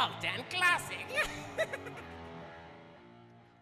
To Cult and Classic.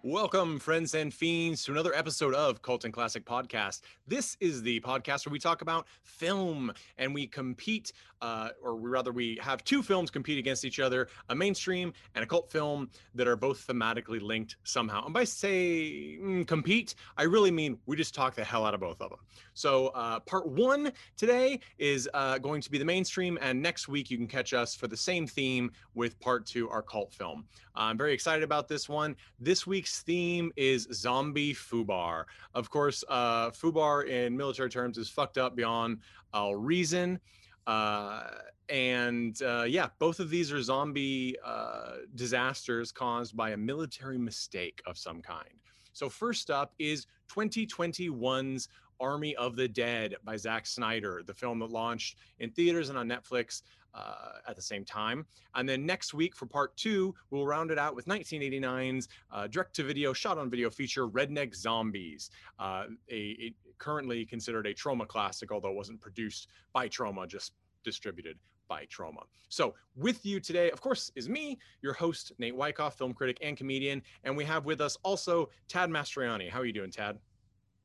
Welcome, friends and fiends, to another episode of Cult and Classic Podcast. This is the podcast where we talk about film and we compete, uh, or rather, we have two films compete against each other a mainstream and a cult film that are both thematically linked somehow. And by say compete, I really mean we just talk the hell out of both of them. So, uh, part one today is uh, going to be the mainstream, and next week you can catch us for the same theme with part two, our cult film. I'm very excited about this one. This week's theme is zombie FUBAR. Of course, uh, FUBAR in military terms is fucked up beyond all reason. Uh, and uh, yeah, both of these are zombie uh, disasters caused by a military mistake of some kind. So, first up is 2021's Army of the Dead by Zack Snyder, the film that launched in theaters and on Netflix uh, at the same time. And then next week for part two, we'll round it out with 1989's uh, direct to video, shot on video feature Redneck Zombies, uh, a, a, currently considered a Troma classic, although it wasn't produced by Troma, just distributed by Troma. So, with you today, of course, is me, your host, Nate Wyckoff, film critic and comedian. And we have with us also Tad Mastriani. How are you doing, Tad?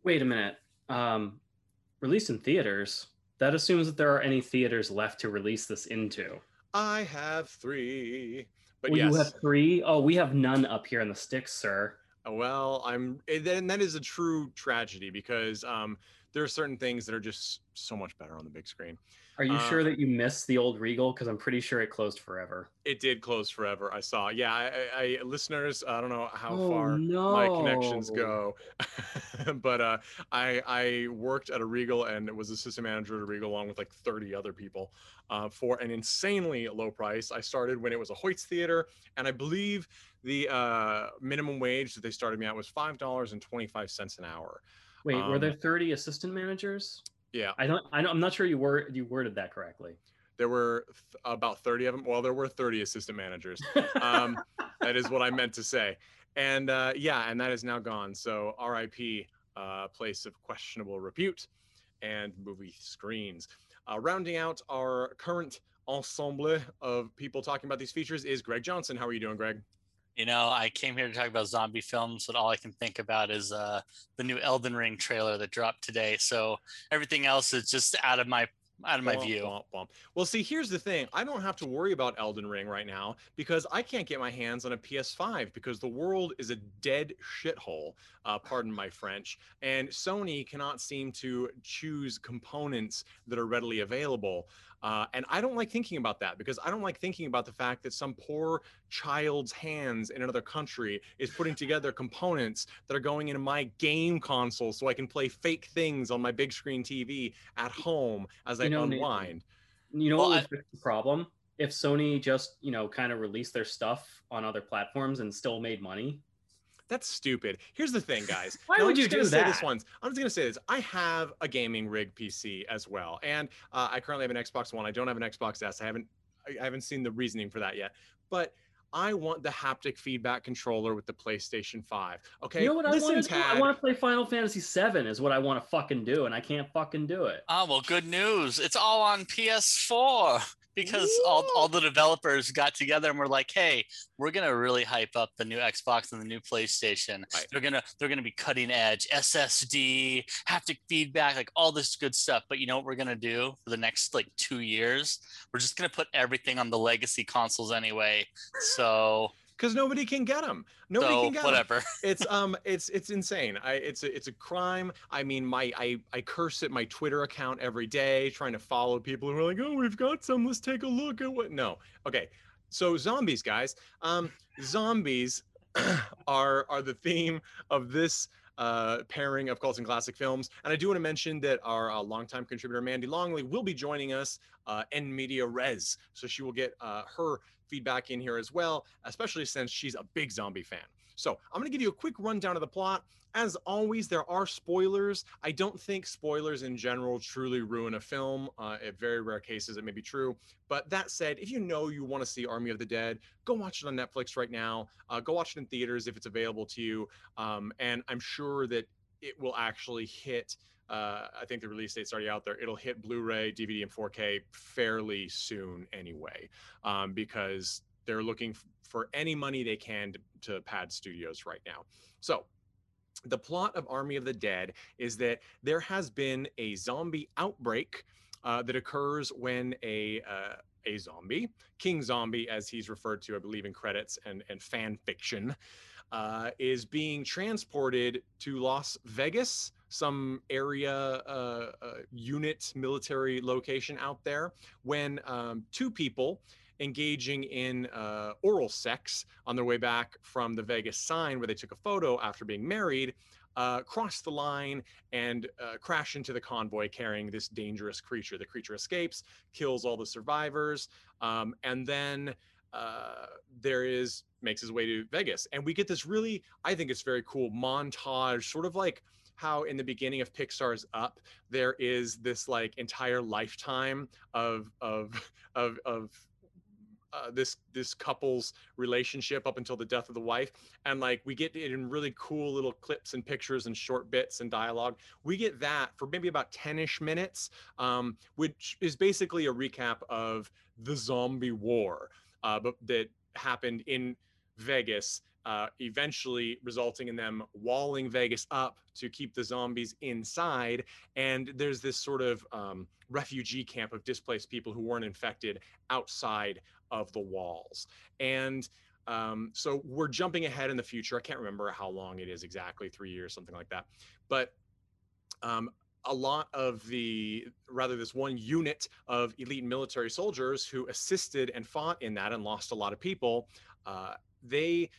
Wait a minute. Um, released in theaters that assumes that there are any theaters left to release this into. I have three. But well, yes. you have three? Oh, we have none up here in the sticks, sir. Well, I'm and that is a true tragedy because um, there are certain things that are just so much better on the big screen. Are you uh, sure that you missed the old Regal? Because I'm pretty sure it closed forever. It did close forever. I saw. Yeah, I, I listeners, I don't know how oh, far no. my connections go, but uh, I I worked at a Regal and was assistant manager at a Regal along with like 30 other people uh, for an insanely low price. I started when it was a Hoyts Theater, and I believe the uh, minimum wage that they started me at was five dollars and twenty five cents an hour. Wait, um, were there 30 assistant managers? Yeah, I don't. I am not sure you were you worded that correctly. There were th- about 30 of them. Well, there were 30 assistant managers. Um, that is what I meant to say. And uh, yeah, and that is now gone. So R.I.P. Uh, place of questionable repute and movie screens. Uh, rounding out our current ensemble of people talking about these features is Greg Johnson. How are you doing, Greg? You know, I came here to talk about zombie films, but all I can think about is uh, the new Elden Ring trailer that dropped today. So everything else is just out of my out of my Womp, view. womp, womp. Well, see, here's the thing. I don't have to worry about Elden Ring right now because I can't get my hands on a PS5 because the world is a dead shithole. Uh, pardon my French. And Sony cannot seem to choose components that are readily available. Uh, and I don't like thinking about that because I don't like thinking about the fact that some poor child's hands in another country is putting together components that are going into my game console so I can play fake things on my big screen TV at home as I know, unwind. You know Well, what the problem? If Sony just you know kind of released their stuff on other platforms and still made money. That's stupid. Here's the thing, guys. Why Now, would I'm you do say this that? once. I'm just gonna say this. I have a gaming rig PC as well, and uh, I currently have an Xbox One. I don't have an Xbox S. I haven't. I haven't seen the reasoning for that yet. But I want the haptic feedback controller with the PlayStation 5. Okay. You know what I Listen, want to do? I want to play Final Fantasy VII. Is what I want to fucking do, and I can't fucking do it. Oh well, good news! It's all on PS4. because all, all the developers got together and were like, "Hey, we're gonna really hype up the new Xbox and the new PlayStation. Right. They're gonna they're gonna be cutting edge, SSD, haptic feedback, like all this good stuff. But you know what we're gonna do for the next like two years? We're just gonna put everything on the legacy consoles anyway. So, because nobody can get them. Nobody so can get whatever. it's um it's it's insane. I it's a, it's a crime. I mean my i i curse at my twitter account every day trying to follow people who are like oh we've got some. Let's take a look at what no. Okay. So zombies guys. Um zombies are are the theme of this uh, pairing of Cult and Classic Films. And I do want to mention that our uh, longtime contributor, Mandy Longley, will be joining us uh, in media res. So she will get uh, her feedback in here as well, especially since she's a big zombie fan. So I'm going to give you a quick rundown of the plot. As always, there are spoilers. I don't think spoilers in general truly ruin a film. Uh, in very rare cases, it may be true. But that said, if you know you want to see Army of the Dead, go watch it on Netflix right now. Uh, go watch it in theaters if it's available to you. Um, and I'm sure that it will actually hit. Uh, I think the release date's already out there. It'll hit Blu-ray, DVD, and 4K fairly soon anyway, um, because they're looking for any money they can to, to pad studios right now. So the plot of Army of the Dead is that there has been a zombie outbreak uh, that occurs when a uh, a zombie, King Zombie, as he's referred to, I believe, in credits and and fan fiction, uh, is being transported to Las Vegas, some area uh, uh, unit military location out there, when um, two people engaging in uh, oral sex on their way back from the Vegas sign where they took a photo after being married, uh, cross the line and uh, crash into the convoy carrying this dangerous creature. The creature escapes, kills all the survivors, um, and then uh, there is makes his way to Vegas, and we get this really, I think it's very cool montage, sort of like how in the beginning of Pixar's Up there is this like entire lifetime of of of of uh, this this couple's relationship up until the death of the wife and like we get it in really cool little clips and pictures and short bits and dialogue we get that for maybe about 10ish minutes um, which is basically a recap of the zombie war uh, but that happened in vegas uh, eventually resulting in them walling Vegas up to keep the zombies inside. And there's this sort of um, refugee camp of displaced people who weren't infected outside of the walls. And um, so we're jumping ahead in the future. I can't remember how long it is exactly, three years, something like that. But um, a lot of the rather this one unit of elite military soldiers who assisted and fought in that and lost a lot of people uh, they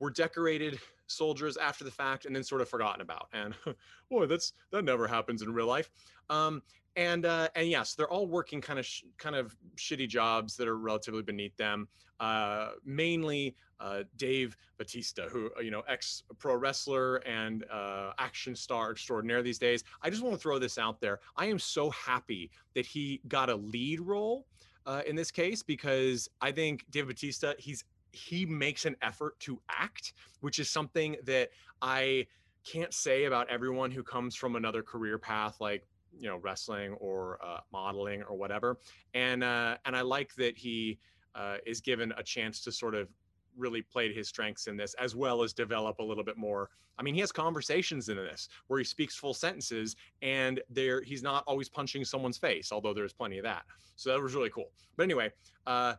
were decorated soldiers after the fact and then sort of forgotten about and boy that's that never happens in real life um, and uh, and yes they're all working kind of sh- kind of shitty jobs that are relatively beneath them. Uh, mainly uh, dave bautista who uh, you know ex pro wrestler and uh, action star extraordinaire these days. I just want to throw this out there. I am so happy that he got a lead role uh, in this case because i think dave bautista he's he makes an effort to act, which is something that I can't say about everyone who comes from another career path. Like you know wrestling or uh, modeling or whatever. And uh, and I like that he uh, is given a chance to sort of really play to his strengths in this as well as develop a little bit more i mean he has conversations in this where he speaks full sentences and there he's not always punching someone's face although there's plenty of that so that was really cool but anyway uh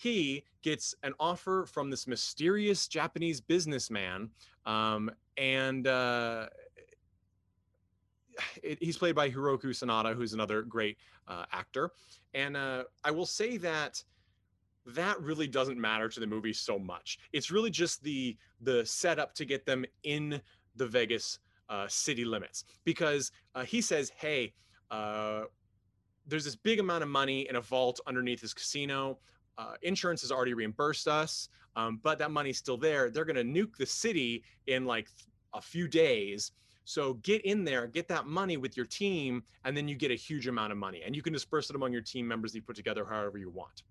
he gets an offer from this mysterious Japanese businessman, um, and uh, it, he's played by Hiroyuki Sanada, who's another great uh, actor. And uh, I will say that that really doesn't matter to the movie so much. It's really just the the setup to get them in the Vegas uh, city limits because uh, he says, "Hey." Uh, there's this big amount of money in a vault underneath this casino uh, insurance has already reimbursed us, um, but that money's still there. They're going to nuke the city in like a few days. So get in there, get that money with your team, and then you get a huge amount of money, and you can disperse it among your team members that you put together however you want.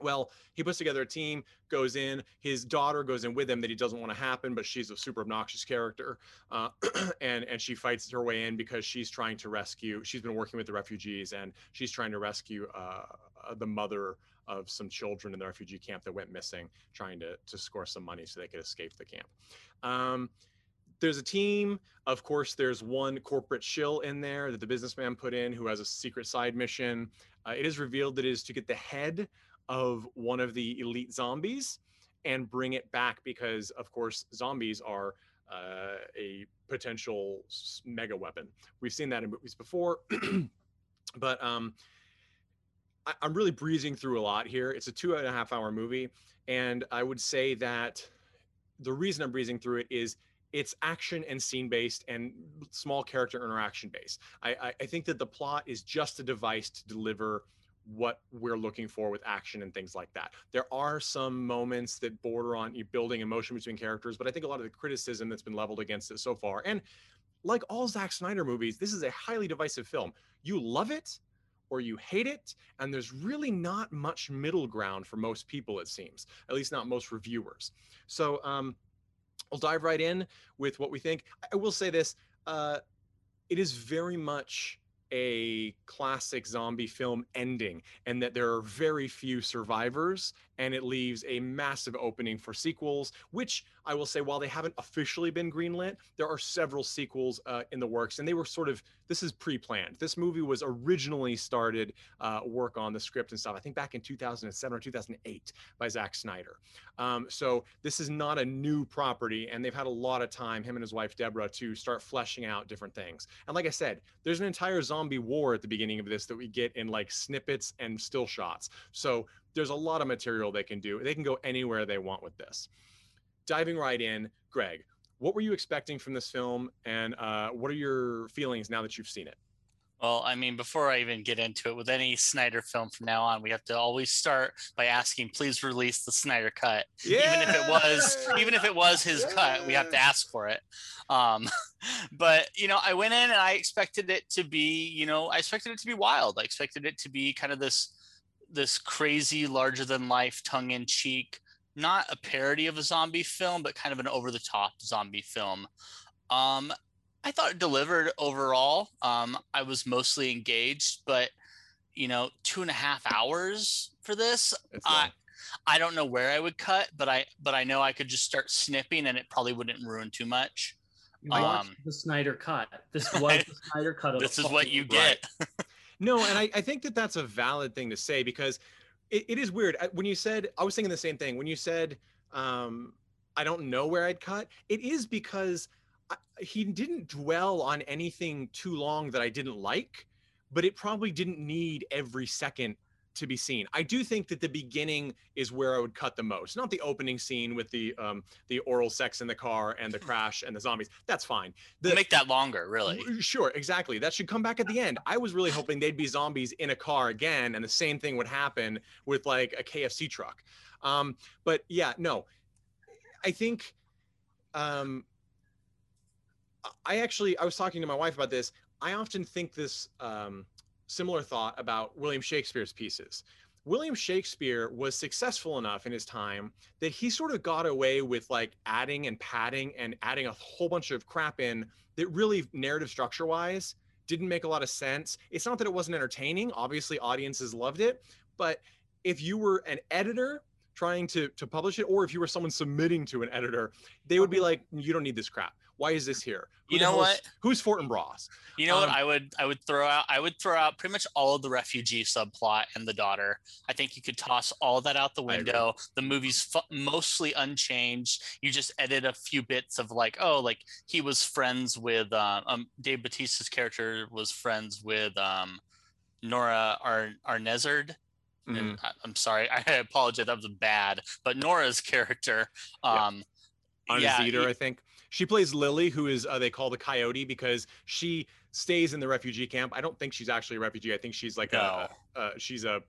well, he puts together a team, goes in. His daughter goes in with him that he doesn't want to happen, but she's a super obnoxious character, uh, and and she fights her way in because she's trying to rescue. She's been working with the refugees, and she's trying to rescue uh, uh, the mother of some children in the refugee camp that went missing, trying to to score some money so they could escape the camp. Um, there's a team. Of course, there's one corporate shill in there that the businessman put in who has a secret side mission. Uh, it is revealed that it is to get the head of one of the elite zombies and bring it back because, of course, zombies are uh, a potential mega weapon. We've seen that in movies before, but um, I, I'm really breezing through a lot here. It's a two and a half hour movie, and I would say that the reason I'm breezing through it is it's action and scene based and small character interaction based. I, I, I think that the plot is just a device to deliver what we're looking for with action and things like that. There are some moments that border on you building emotion between characters, but I think a lot of the criticism that's been leveled against it so far, and like all Zack Snyder movies, this is a highly divisive film. You love it or you hate it, and there's really not much middle ground for most people, it seems, at least not most reviewers. So um, I'll dive right in with what we think. I will say this uh, it is very much a classic zombie film ending and that there are very few survivors and it leaves a massive opening for sequels which i will say while they haven't officially been greenlit there are several sequels uh, in the works and they were sort of this is pre-planned this movie was originally started uh, work on the script and stuff i think back in 2007 or 2008 by Zack snyder um, so this is not a new property and they've had a lot of time him and his wife deborah to start fleshing out different things and like i said there's an entire zombie war at the beginning of this that we get in like snippets and still shots so there's a lot of material they can do. They can go anywhere they want with this. Diving right in, Greg, what were you expecting from this film, and uh, what are your feelings now that you've seen it? Well, I mean, before I even get into it, with any Snyder film from now on, we have to always start by asking, please release the Snyder cut. Yeah! Even if it was, even if it was his yeah! cut, we have to ask for it. Um, but you know, I went in and I expected it to be, you know, I expected it to be wild. I expected it to be kind of this this crazy, larger than life, tongue in cheek, not a parody of a zombie film, but kind of an over the top zombie film. Um, I thought it delivered overall. Um, I was mostly engaged, but you know, two and a half hours for this. I, I don't know where I would cut, but I but I know I could just start snipping and it probably wouldn't ruin too much. Um, the Snyder cut. This was the Snyder cut. this is what you get. No, and I, I think that that's a valid thing to say because it, it is weird. When you said, I was thinking the same thing. When you said, um, I don't know where I'd cut, it is because I, he didn't dwell on anything too long that I didn't like, but it probably didn't need every second to be seen. I do think that the beginning is where I would cut the most. Not the opening scene with the um the oral sex in the car and the crash and the zombies. That's fine. The, make that longer, really. Sure, exactly. That should come back at the end. I was really hoping they'd be zombies in a car again and the same thing would happen with like a KFC truck. Um but yeah, no. I think um I actually I was talking to my wife about this. I often think this um similar thought about William Shakespeare's pieces. William Shakespeare was successful enough in his time that he sort of got away with like adding and padding and adding a whole bunch of crap in that really narrative structure wise didn't make a lot of sense. It's not that it wasn't entertaining. Obviously audiences loved it, but if you were an editor trying to to publish it or if you were someone submitting to an editor, they would be uh-huh. like you don't need this crap. Why is this here? Who you know what? Who's Fortinbras? You know um, what? I would I would throw out I would throw out pretty much all of the refugee subplot and the daughter. I think you could toss all that out the window. The movie's mostly unchanged. You just edit a few bits of like oh like he was friends with uh, um Dave Bautista's character was friends with um Nora Ar- Arnezard. Mm-hmm. I, am sorry, I apologize. That was bad. But Nora's character, um, yeah. Zeder, I think. She plays Lily, who is uh, they call the Coyote because she stays in the refugee camp. I don't think she's actually a refugee. I think she's like no. a, a she's a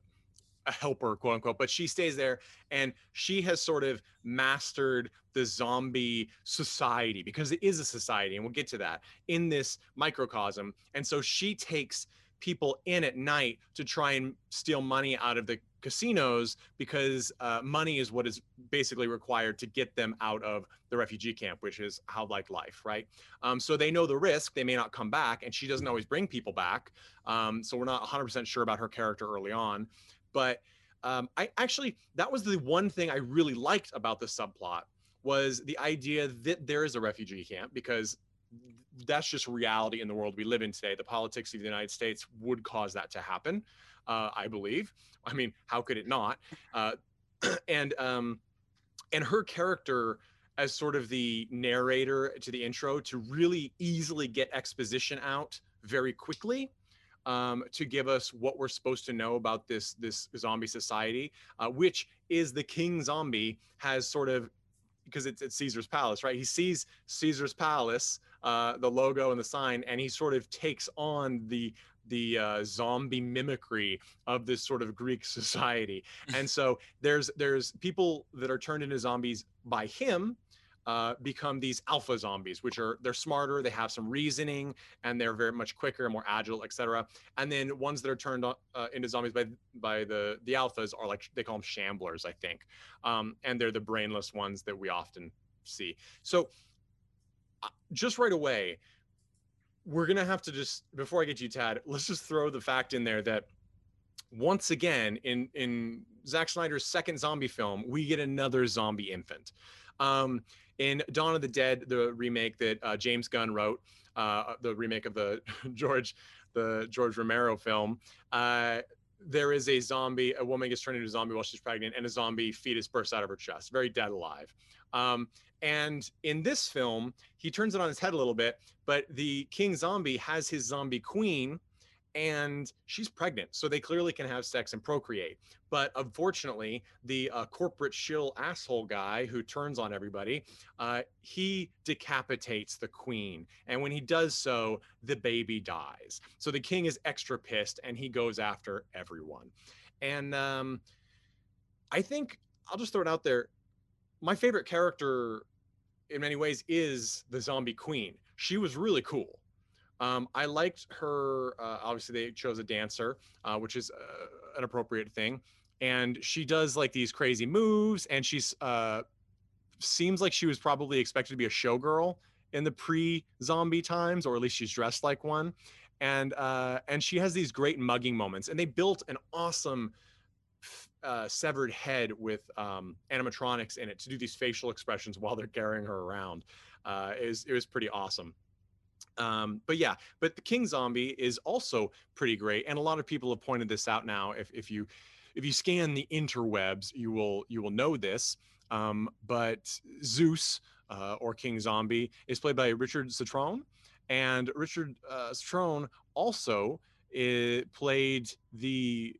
a helper, quote unquote, but she stays there and she has sort of mastered the zombie society because it is a society, and we'll get to that in this microcosm. And so she takes people in at night to try and steal money out of the casinos because uh, money is what is basically required to get them out of the refugee camp, which is how like life, right? Um, so they know the risk; they may not come back, and she doesn't always bring people back. Um, so we're not 100% sure about her character early on, but um, I actually that was the one thing I really liked about the subplot was the idea that there is a refugee camp because that's just reality in the world we live in today. The politics of the United States would cause that to happen, uh, I believe. I mean, how could it not? Uh, and um, and her character as sort of the narrator to the intro to really easily get exposition out very quickly um, to give us what we're supposed to know about this this zombie society, uh, which is the king zombie has sort of because it's, it's Caesar's palace, right? He sees Caesar's palace, uh, the logo and the sign, and he sort of takes on the the uh, zombie mimicry of this sort of Greek society. And so there's there's people that are turned into zombies by him uh, become these alpha zombies, which are they're smarter, they have some reasoning, and they're very much quicker more agile, etc. And then ones that are turned uh, into zombies by by the the alphas are like they call them shamblers, I think, um, and they're the brainless ones that we often see. So uh, just right away, we're gonna have to just before I get you, Tad, let's just throw the fact in there that once again in in Zack Snyder's second zombie film, we get another zombie infant. Um, in Dawn of the Dead, the remake that uh, James Gunn wrote, uh, the remake of the George the George Romero film, uh, there is a zombie. A woman gets turned into a zombie while she's pregnant, and a zombie fetus bursts out of her chest, very dead alive. Um, and in this film, he turns it on his head a little bit, but the king zombie has his zombie queen and she's pregnant so they clearly can have sex and procreate. But unfortunately the uh, corporate shill asshole guy who turns on everybody uh, he decapitates the queen and when he does so the baby dies. So the king is extra pissed and he goes after everyone. And um, i think i'll just throw it out there my favorite character in many ways is the zombie queen. She was really cool um, I liked her. Uh, obviously, they chose a dancer, uh, which is uh, an appropriate thing. And she does like these crazy moves, and she's uh, seems like she was probably expected to be a showgirl in the pre-zombie times, or at least she's dressed like one. And uh, and she has these great mugging moments, and they built an awesome uh, severed head with um, animatronics in it to do these facial expressions while they're carrying her around. It it was pretty awesome. Um, but yeah, but the King Zombie is also pretty great, and a lot of people have pointed this out now. If if you if you scan the interwebs, you will you will know this. Um, but Zeus uh, or King Zombie is played by Richard Cetrone, and Richard uh, Cetrone also eh, played the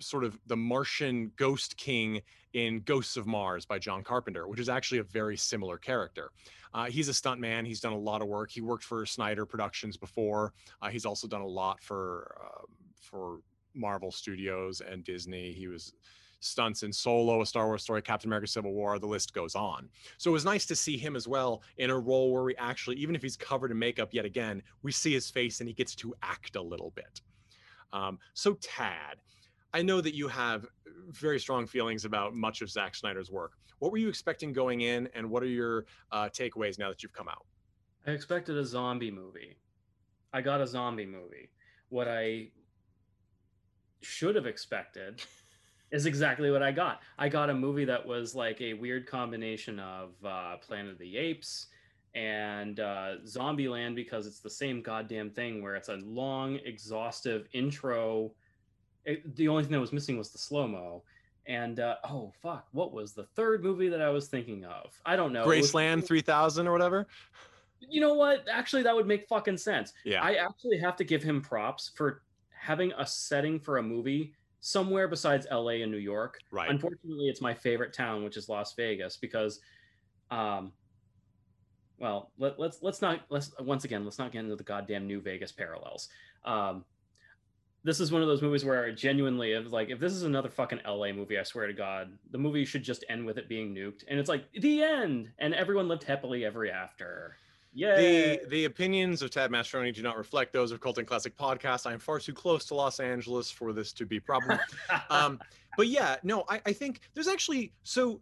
sort of the Martian ghost king in Ghosts of Mars by John Carpenter, which is actually a very similar character. Uh, he's a stuntman. He's done a lot of work. He worked for Snyder Productions before. Uh, he's also done a lot for uh, for Marvel Studios and Disney. He was stunts in Solo, A Star Wars Story, Captain America: Civil War. The list goes on. So it was nice to see him as well in a role where we actually, even if he's covered in makeup yet again, we see his face and he gets to act a little bit. Um, so Tad, I know that you have very strong feelings about much of Zack Snyder's work. What were you expecting going in, and what are your uh, takeaways now that you've come out? I expected a zombie movie. I got a zombie movie. What I should have expected is exactly what I got. I got a movie that was like a weird combination of uh, Planet of the Apes and uh, Zombieland because it's the same goddamn thing where it's a long, exhaustive intro. It, the only thing that was missing was the slow mo. And uh, oh fuck, what was the third movie that I was thinking of? I don't know. Graceland was, 3000 or whatever. You know what? Actually, that would make fucking sense. Yeah. I actually have to give him props for having a setting for a movie somewhere besides LA and New York. Right. Unfortunately, it's my favorite town, which is Las Vegas, because, um, well, let, let's let's not let's once again let's not get into the goddamn New Vegas parallels. Um, this is one of those movies where I genuinely if like if this is another fucking LA movie, I swear to God, the movie should just end with it being nuked, and it's like the end, and everyone lived happily ever after. Yeah. The the opinions of Tad Mastroni do not reflect those of Cult and Classic Podcast. I am far too close to Los Angeles for this to be probable. um, but yeah, no, I, I think there's actually so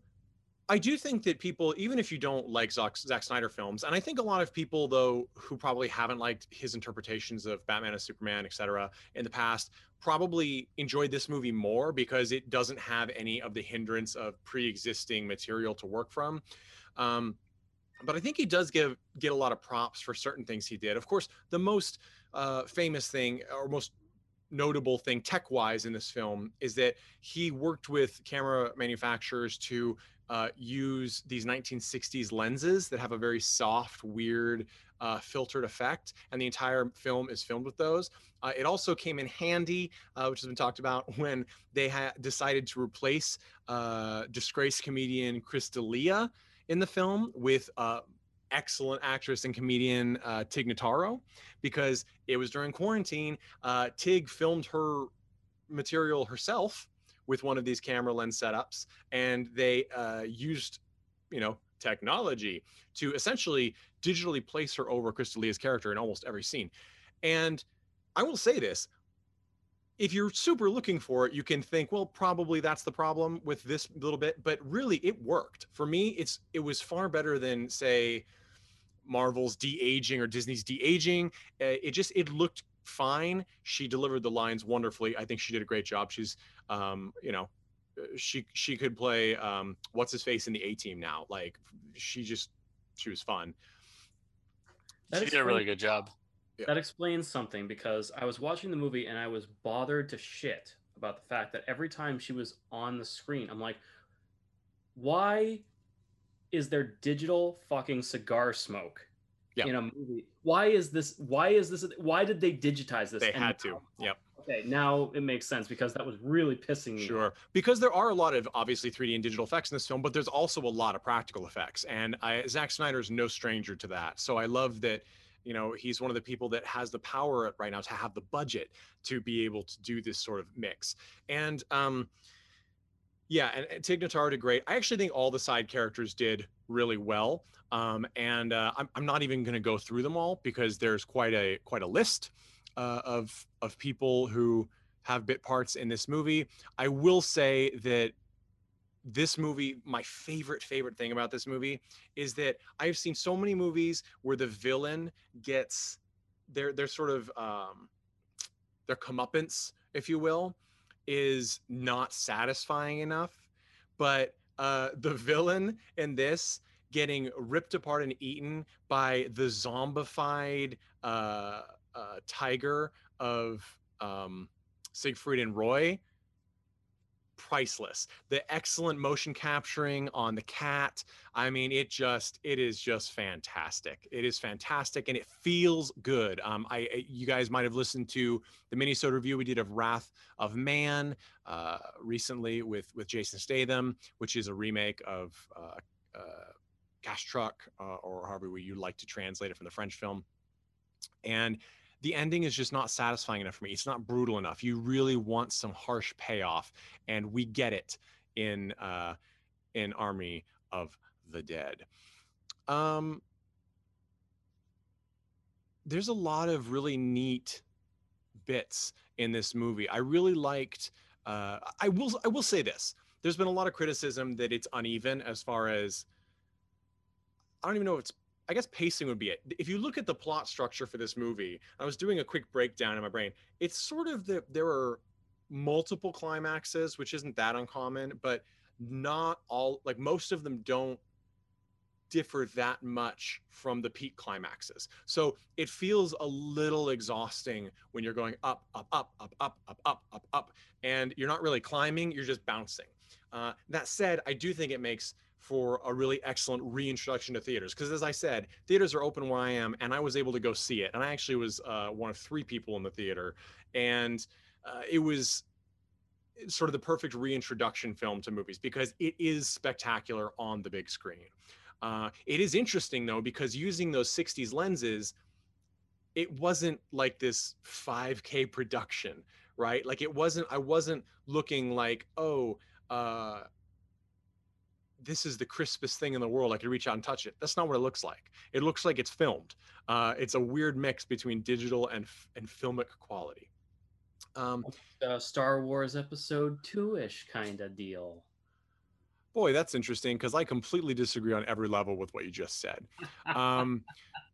I do think that people, even if you don't like Zack, Zack Snyder films, and I think a lot of people though who probably haven't liked his interpretations of Batman and Superman, etc., in the past, probably enjoyed this movie more because it doesn't have any of the hindrance of pre-existing material to work from. Um, but I think he does give get a lot of props for certain things he did. Of course, the most uh, famous thing or most notable thing tech wise in this film is that he worked with camera manufacturers to uh, use these 1960s lenses that have a very soft, weird, uh, filtered effect, and the entire film is filmed with those. Uh, it also came in handy, uh, which has been talked about, when they had decided to replace uh, disgraced comedian Chris D'Elia in the film with uh, excellent actress and comedian uh, Tig Notaro, because it was during quarantine. Uh, Tig filmed her material herself with one of these camera lens setups, and they uh, used, you know, technology to essentially digitally place her over Chris D'Elia's character in almost every scene. And I will say this: if you're super looking for it, you can think, well, probably that's the problem with this little bit, but really it worked. For me, it's it was far better than say Marvel's de-aging or Disney's de-aging. Uh, it just it looked fine. She delivered the lines wonderfully. I think she did a great job. She's um, you know, uh, she she could play um what's his face in the A team now. Like she just she was fun. She did a really good job. Yeah. That explains something because I was watching the movie and I was bothered to shit about the fact that every time she was on the screen, I'm like, why is there digital fucking cigar smoke Yeah. in a movie? Why is this? Why is this? Why did they digitize this? They had to. now- Yep. Okay, now it makes sense because that was really pissing me. Sure. off. Because there are a lot of obviously 3D and digital effects in this film, but there's also a lot of practical effects. And I, Zack Snyder is no stranger to that. So I love that, you know, he's one of the people that has the power right now to have the budget to be able to do this sort of mix. And um, yeah, and, and Tig Notaro did great. I actually think all the side characters did really well. Um, and uh, I'm, I'm not even going to go through them all because there's quite a quite a list uh, of of people who have bit parts in this movie. I will say that this movie, my favorite favorite thing about this movie is that I've seen so many movies where the villain gets their their sort of um, their comeuppance, if you will, is not satisfying enough. But uh, the villain in this getting ripped apart and eaten by the zombified uh, uh, tiger of um, Siegfried and Roy, priceless. The excellent motion capturing on the cat. I mean, it just it is just fantastic. It is fantastic and it feels good. Um, I you guys might have listened to the mini-sode review we did of Wrath of Man uh, recently with with Jason Statham, which is a remake of uh, uh, Cash Truck uh, or however you like to translate it from the French film. And the ending is just not satisfying enough for me. It's not brutal enough. You really want some harsh payoff, and we get it in uh, in Army of the Dead. Um, there's a lot of really neat bits in this movie. I really liked. Uh, I will. I will say this. There's been a lot of criticism that it's uneven as far as. I don't even know if it's I guess pacing would be it. If you look at the plot structure for this movie, I was doing a quick breakdown in my brain. It's sort of that there are multiple climaxes, which isn't that uncommon, but not all like most of them don't differ that much from the peak climaxes. So it feels a little exhausting when you're going up, up, up, up, up, up, up, up, up, and you're not really climbing, you're just bouncing. Uh, that said, I do think it makes for a really excellent reintroduction to theaters. Because as i said theaters are open where i am and i was able to go see it and i actually was uh, one of three people in the theater and uh, it was sort of the perfect reintroduction film to movies because it is spectacular on the big screen. Uh, it is interesting though because using those 60s lenses it wasn't like this 5k production right? Like it wasn't i wasn't looking like oh uh this is the crispest thing in the world. I could reach out and touch it. That's not what it looks like. It looks like it's filmed. Uh, it's a weird mix between digital and and filmic quality. Um, Uh, Star Wars Episode Two ish kind of deal. boy, that's interesting because I completely disagree on every level with what you just said. Um,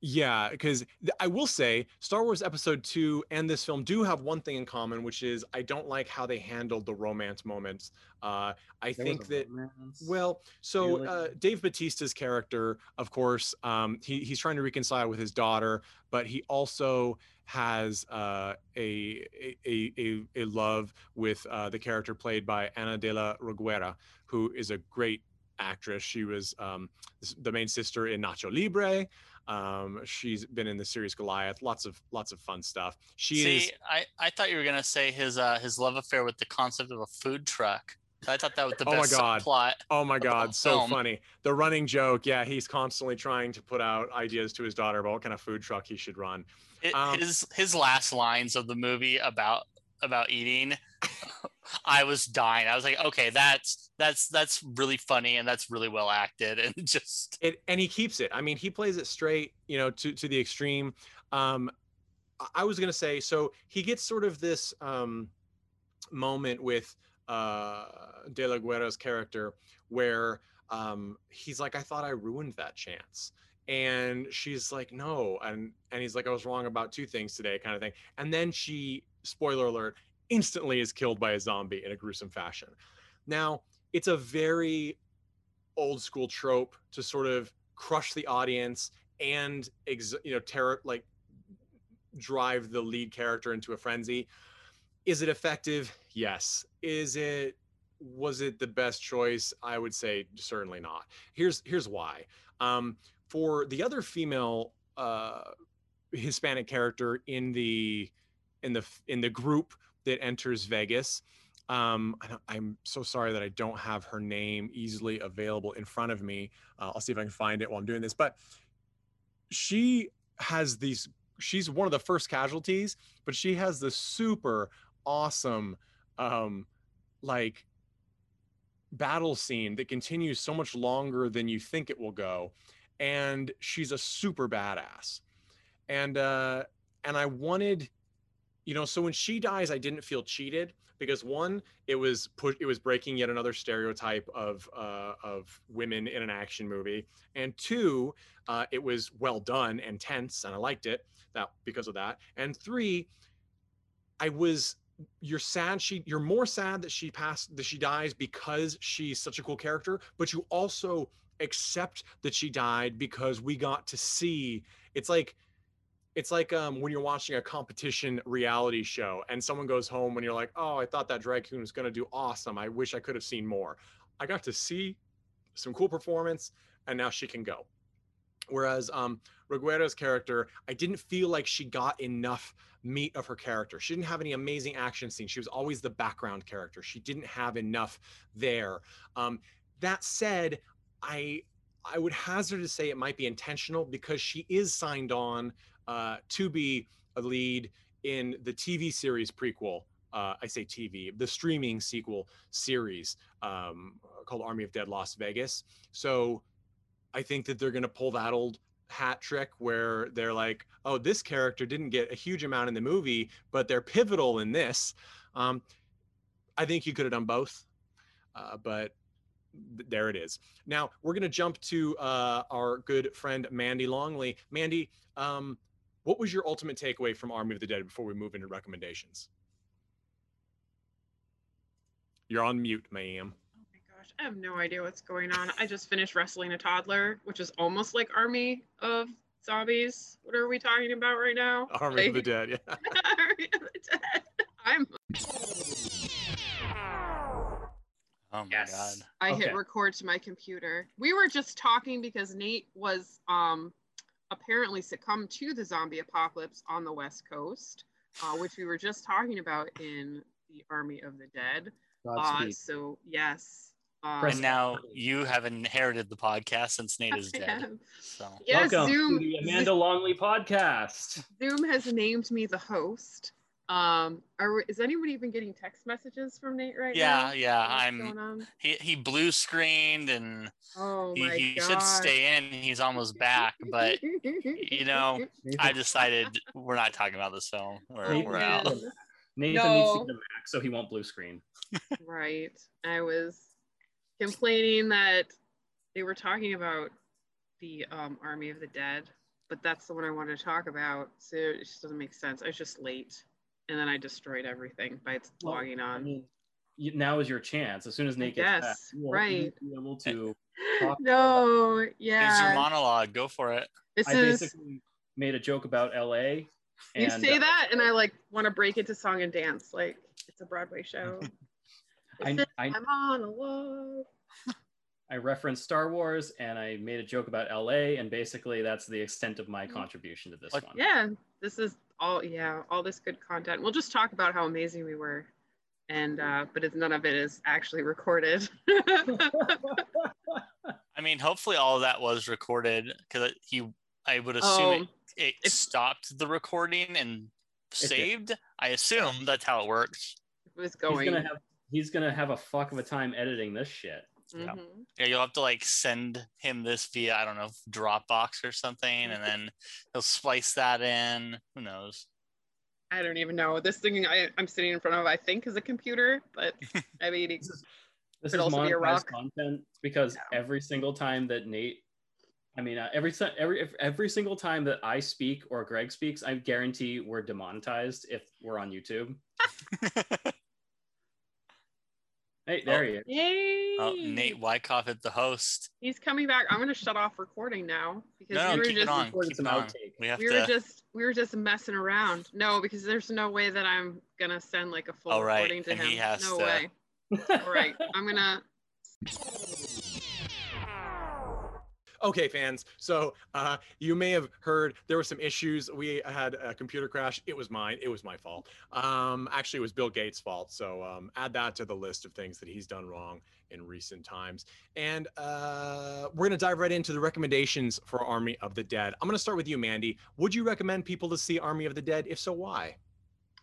yeah, because I will say Star Wars Episode 2 and this film do have one thing in common, which is I don't like how they handled the romance moments. Uh, I There think that. romance. Well, so uh, Dave Bautista's character, of course, um, he, he's trying to reconcile with his daughter, but he also has uh, a, a, a, a love with uh, the character played by Ana de la Reguera, who is a great actress. She was um, the main sister in Nacho Libre. Um, she's been in the series Goliath. Lots of lots of fun stuff. She See, is. I, I thought you were gonna say his uh his love affair with the concept of a food truck. I thought that was the Oh my best God. plot. Oh my God, so film. funny. The running joke. Yeah, he's constantly trying to put out ideas to his daughter about what kind of food truck he should run. It, Um, his his last lines of the movie about about eating, I was dying. I was like, okay, that's that's that's really funny and that's really well acted and just It and he keeps it. I mean, he plays it straight, you know, to to the extreme. Um, I- was gonna say, so he gets sort of this um moment with uh De La Guerra's character where um he's like, I thought I ruined that chance. And she's like, no, and and he's like, I was wrong about two things today, kind of thing. And then she, spoiler alert, instantly is killed by a zombie in a gruesome fashion. Now, it's a very old school trope to sort of crush the audience and ex- you know terror like drive the lead character into a frenzy. Is it effective? Yes. Is it was it the best choice? I would say certainly not. Here's here's why. Um for the other female uh hispanic character in the in the in the group that enters vegas um i'm so sorry that i don't have her name easily available in front of me. Uh, i'll see if i can find it while i'm doing this but she has these she's one of the first casualties but she has this super awesome um like battle scene that continues so much longer than you think it will go and she's a super badass. And uh and i wanted you know so when she dies i didn't feel cheated because one it was put it was breaking yet another stereotype of uh of women in an action movie. And two uh it was well done and tense and i liked it that because of that. And three i was you're sad she you're more sad that she passed that she dies because she's such a cool character but you also accept that she died because we got to see it's like it's like um, when you're watching a competition reality show and someone goes home when you're like oh i thought that drag queen was going to do awesome. I wish i could have seen more. I got to see some cool performance and now she can go. Whereas um Reguera's character i didn't feel like she got enough meat of her character. She didn't have any amazing action scenes. She was always the background character. She didn't have enough there. Um that said i i would hazard to say it might be intentional because she is signed on uh, to be a lead in the TV series prequel. Uh, I say TV, the streaming sequel series um, called Army of Dead Las Vegas. So I think that they're going to pull that old hat trick where they're like, oh, this character didn't get a huge amount in the movie, but they're pivotal in this. Um, I think you could have done both, uh, but there it is. Now we're going to jump to uh, our good friend Mandy Longley. Mandy, um, what was your ultimate takeaway from Army of the Dead before we move into recommendations? You're on mute, ma'am. Oh my gosh, I have no idea what's going on. I just finished wrestling a toddler, which is almost like Army of Zombies. What are we talking about right now? Army of the Dead. Yeah. Army of the Dead. I'm. Oh my Yes. god. I Okay. hit record to my computer. We were just talking because Nate was um apparently succumbed to the zombie apocalypse on the West Coast, uh, which we were just talking about in the Army of the Dead. Uh, so yes. Um, And now you have inherited the podcast since Nate is dead. So Yes, Welcome Zoom. to the Amanda Longley podcast. Zoom has named me the host. Um, are is anybody even getting text messages from Nate right Yeah, now? yeah, What's I'm- going on? He he blue screened and Oh he, my he god. should stay in. He's almost back, but you know, I decided we're not talking about this film. We're, Nathan, we're out. Man. Nathan needs to get a Mac so he won't blue screen. Right. I was complaining that they were talking about the um, Army of the Dead, but that's the one I wanted to talk about. So it just doesn't make sense. I was just late. And then I destroyed everything by Well, logging I on. mean, you, now is your chance. As soon as Nate gets back, Yes, you will, right. you will be able to. talk no, It's your monologue. Go for it. This I is basically made a joke about LA. you say uh, that and I like want to break into song and dance like it's a Broadway show. I, This is I, my monologue. I referenced Star Wars and I made a joke about LA, and basically that's the extent of my contribution to this What- one. Yeah, this is all yeah, all this good content. We'll just talk about how amazing we were. And uh but it's none of it is actually recorded. I mean, hopefully all of that was recorded because he. I would assume oh, it, it stopped the recording and saved. I assume that's how it works. it was He's gonna have he's gonna have a fuck of a time editing this shit. Yeah. Mhm. Yeah, you'll have to like send him this via I don't know Dropbox or something, and then he'll splice that in. Who knows? I don't even know. This thing I, I'm sitting in front of, I think, is a computer, but I mean, This is this Could is also be a monetized rock. content because Yeah. every single time that Nate, I mean, uh, every every every single time that I speak or Greg speaks, I guarantee we're demonetized if we're on YouTube. Hey, oh, there he is. yay! oh, Nate Wyckoff at the host. He's coming back. I'm gonna shut off recording now because No, no, we were just on. recording some it on. outtake. We have we were just we were just messing around. No, because there's no way that I'm gonna send like a full Oh, right, recording to and him. he has no to- way. All right, I'm gonna. Okay, fans. So uh, you may have heard there were some issues. We had a computer crash. It was mine. It was my fault. Um, actually, it was Bill Gates' fault. So um, add that to the list of things that he's done wrong in recent times. And uh, we're going to dive right into the recommendations for Army of the Dead. I'm going to start with you, Mandy. Would you recommend people to see Army of the Dead? If so, why?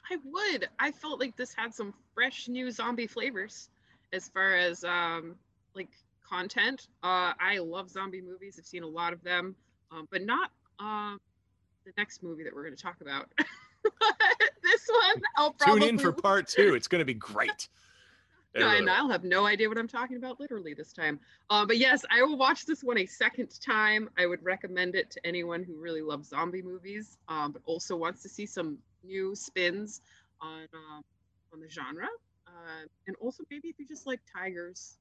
I would. I felt like this had some fresh new zombie flavors as far as um like content. Uh I love zombie movies. I've seen a lot of them. Um, but not um the next movie that we're gonna talk about. this one I'll probably Tune in for part two. It's going to be great. No, and. I'll have no idea what I'm talking about literally this time. Uh, but yes, I will watch this one a second time. I would recommend it to anyone who really loves zombie movies, um, but also wants to see some new spins on um, on the genre. Uh, and also maybe if you just like tigers,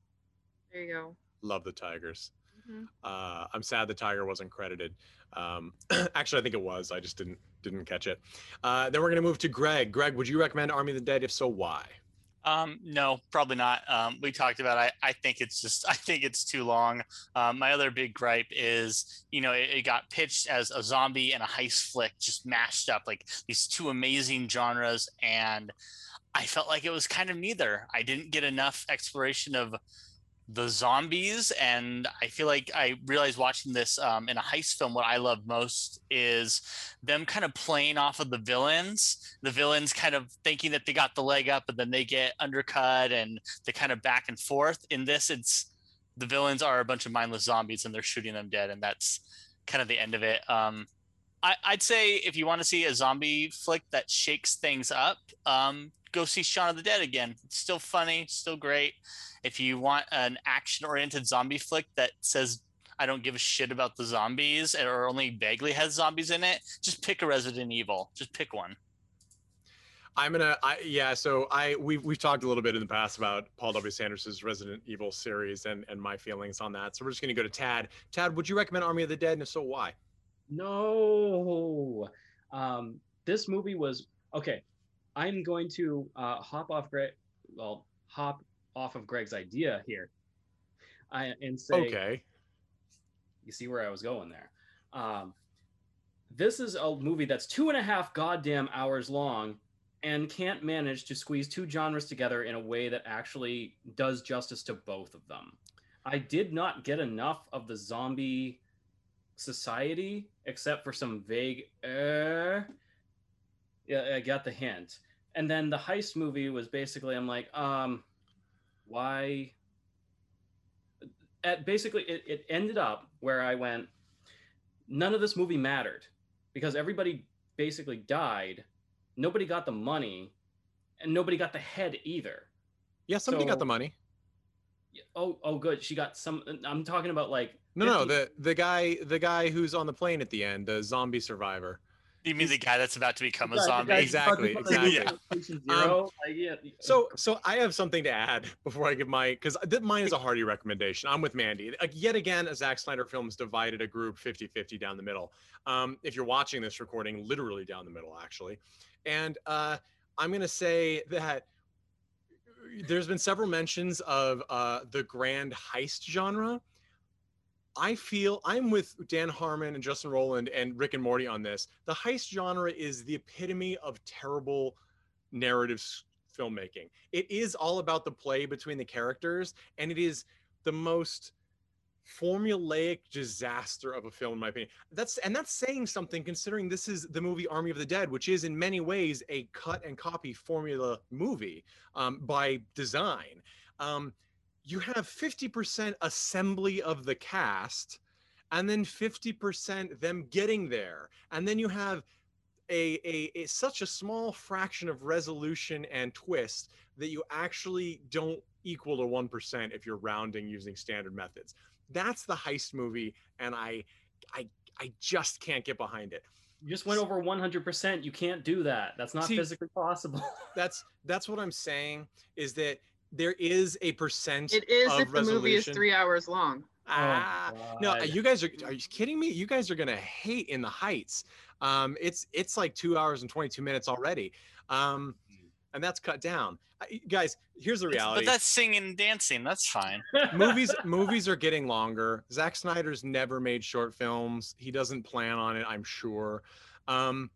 there you go. Love the Tigers. Mhm. Uh, I'm sad the tiger wasn't credited. Um, actually, I think it was. I just didn't didn't catch it. Uh, then we're gonna move to Greg. Greg, would you recommend Army of the Dead? If so, why? Um, no, probably not. Um, we talked about. I, I think it's just. I think it's too long. Um, my other big gripe is, you know, it, it got pitched as a zombie and a heist flick, just mashed up like these two amazing genres, and I felt like it was kind of neither. I didn't get enough exploration of the zombies, and I feel like I realized watching this um, in a heist film. What I love most is them kind of playing off of the villains the villains kind of thinking that they got the leg up and then they get undercut and they kind of back and forth in this it's the villains are a bunch of mindless zombies and they're shooting them dead and that's kind of the end of it um I, i'd say if you want to see a zombie flick that shakes things up um go see Shaun of the Dead again. It's still funny, still great. If you want an action oriented zombie flick that says I don't give a shit about the zombies or only vaguely has zombies in it, just pick a Resident Evil. Just pick one. I'm gonna. I yeah. So I we've we've talked a little bit in the past about Paul W. S. Anderson's Resident Evil series and and my feelings on that. So we're just gonna go to Tad. Tad, would you recommend Army of the Dead? And if so, why? No. Um, this movie was okay. I'm going to uh, hop off Greg. Well, hop off of Greg's idea here, I, and say, Okay. you see where I was going there. Um, this is a movie that's two and a half goddamn hours long and can't manage to squeeze two genres together in a way that actually does justice to both of them. I did not get enough of the zombie society except for some vague uh yeah i got the hint and then the heist movie was basically I'm like, um, why? At basically, it, it ended up where I went. None of this movie mattered because everybody basically died. Nobody got the money, and nobody got the head either. Yeah, somebody got the money. Oh, oh, good. She got some. I'm talking about like. No, no, the the guy the guy who's on the plane at the end, the zombie survivor. You mean the guy that's about to become a zombie? guy- Exactly, exactly. yeah, Patient Zero, like, yeah, So so I have something to add before I give my because mine is a hearty recommendation. I'm with Mandy. Like, yet again, a Zack Snyder films divided a group 50-50 down the middle. Um, if you're watching this recording, literally down the middle, actually. And uh, I'm gonna say that there's been several mentions of uh, the grand heist genre. I feel I'm with Dan Harmon and Justin Roiland and Rick and Morty on this. The heist genre is the epitome of terrible narrative filmmaking. It is all about the play between the characters, and it is the most formulaic disaster of a film in my opinion that's and that's saying something considering this is the movie army of the dead which is in many ways a cut and copy formula movie um, by design um, you have 50% assembly of the cast and then 50% them getting there and then you have a, a, a such a small fraction of resolution and twist that you actually don't equal to 1% if you're rounding using standard methods that's the heist movie and i i i just can't get behind it You just went over 100%. You can't do that. That's not See- physically possible. that's that's what i'm saying is that there is a percent It is of if the movie is three hours long. ah no you guys are are you kidding me you guys are gonna hate in the heights um it's it's like two hours and 22 minutes already um and that's cut down I, guys here's the It's- reality But that's singing and dancing. That's fine. movies movies are getting longer. Zack Snyder's never made short films. He doesn't plan on it, I'm sure. Um,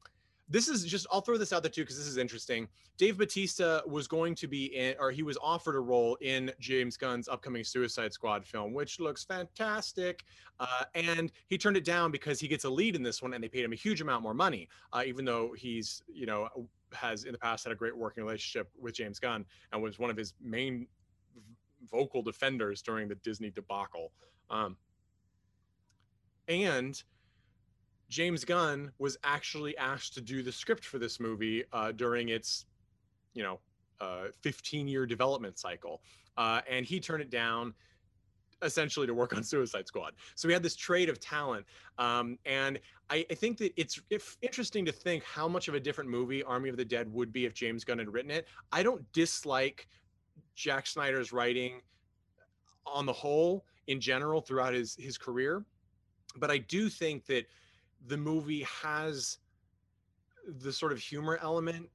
this is just I'll throw this out there too because this is interesting. Dave Bautista was going to be in, or he was offered a role in James Gunn's upcoming Suicide Squad film, which looks fantastic. Uh, and he turned it down because he gets a lead in this one, and they paid him a huge amount more money, uh, even though he's you know has in the past had a great working relationship with James Gunn and was one of his main vocal defenders during the Disney debacle. Um, and James Gunn was actually asked to do the script for this movie uh, during its, you know, uh, 15 year development cycle. Uh, and he turned it down essentially to work on Suicide Squad. So we had this trade of talent. Um, and I, I think that it's interesting to think how much of a different movie Army of the Dead would be if James Gunn had written it. I don't dislike Jack Snyder's writing on the whole in general throughout his his career, but I do think that the movie has the sort of humor element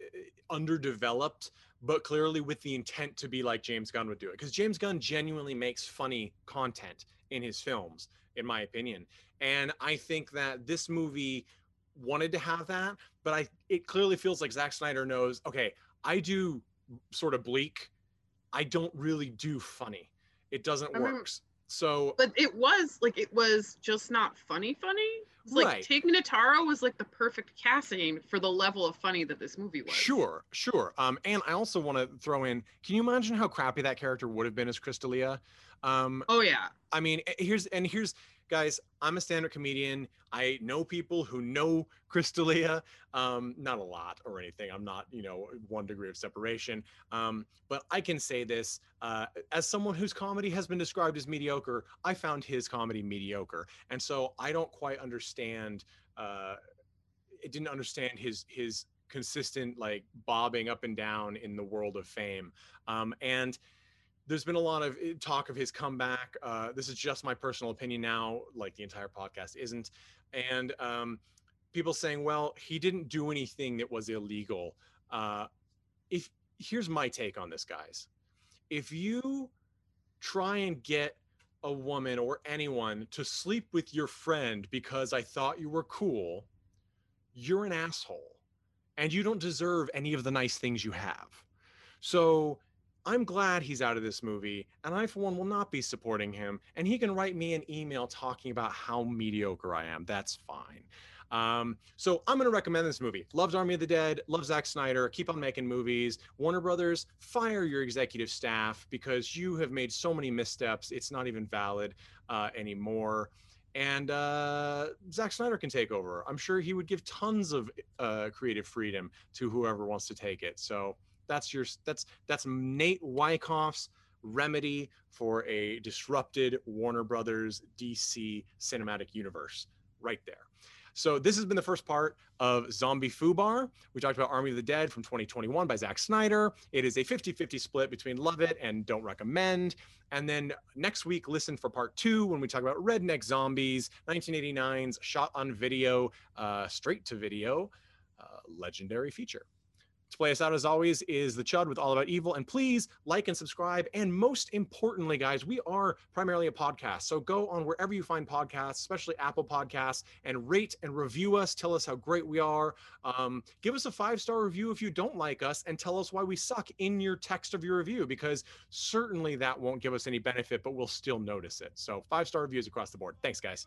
uh, underdeveloped but clearly with the intent to be like James Gunn would do it. Because James Gunn genuinely makes funny content in his films in my opinion. And I think that this movie wanted to have that but I it clearly feels like Zack Snyder knows okay I do sort of bleak. I don't really do funny. It doesn't I remember- work so But it was like it was just not funny funny. It's like Right. Tig Notaro was like the perfect casting for the level of funny that this movie was. Sure, sure. Um, and I also want to throw in: Can you imagine how crappy that character would have been as Chris D'Elia? Um, Oh yeah. I mean, eh, here's and here's, guys. I'm a stand-up comedian. I know people who know Chris D'Elia. Um, not a lot or anything. I'm not, you know, one degree of separation. Um, but I can say this uh, as someone whose comedy has been described as mediocre. I found his comedy mediocre, and so I don't quite understand. Uh, it didn't understand his his consistent like bobbing up and down in the world of fame. Um, and there's been a lot of eh, talk of his comeback. Uh, this is just my personal opinion now, like the entire podcast isn't. And um, people saying, well, he didn't do anything that was illegal. Uh, if here's my take on this, guys. If you try and get a woman or anyone to sleep with your friend because I thought you were cool, you're an asshole and you don't deserve any of the nice things you have. So I'm glad he's out of this movie, and I, for one, will not be supporting him. And he can write me an email talking about how mediocre I am. That's fine. Um, so I'm going to recommend this movie. Loves Army of the Dead, loves Zack Snyder, keep on making movies. Warner Brothers, fire your executive staff because you have made so many missteps. It's not even valid uh, anymore. And uh, Zack Snyder can take over. I'm sure he would give tons of uh, creative freedom to whoever wants to take it. So that's your that's that's Nate Wyckoff's remedy for a disrupted Warner Brothers DC cinematic universe right there. So this has been the first part of Zombie FUBAR. We talked about Army of the Dead from 2021 by Zack Snyder. It is a 50-50 split between love it and don't recommend. And then next week, listen for part two when we talk about Redneck Zombies, 1989's shot on video, uh, straight to video, uh, legendary feature. To play us out, as always, is the Chud with All About Evil. And please like and subscribe. And most importantly, guys, we are primarily a podcast. So go on wherever you find podcasts, especially Apple Podcasts, and rate and review us. Tell us how great we are. Um, give us a five star review if you don't like us, and tell us why we suck in your text of your review, because certainly that won't give us any benefit, but we'll still notice it. So five star reviews across the board. Thanks, guys.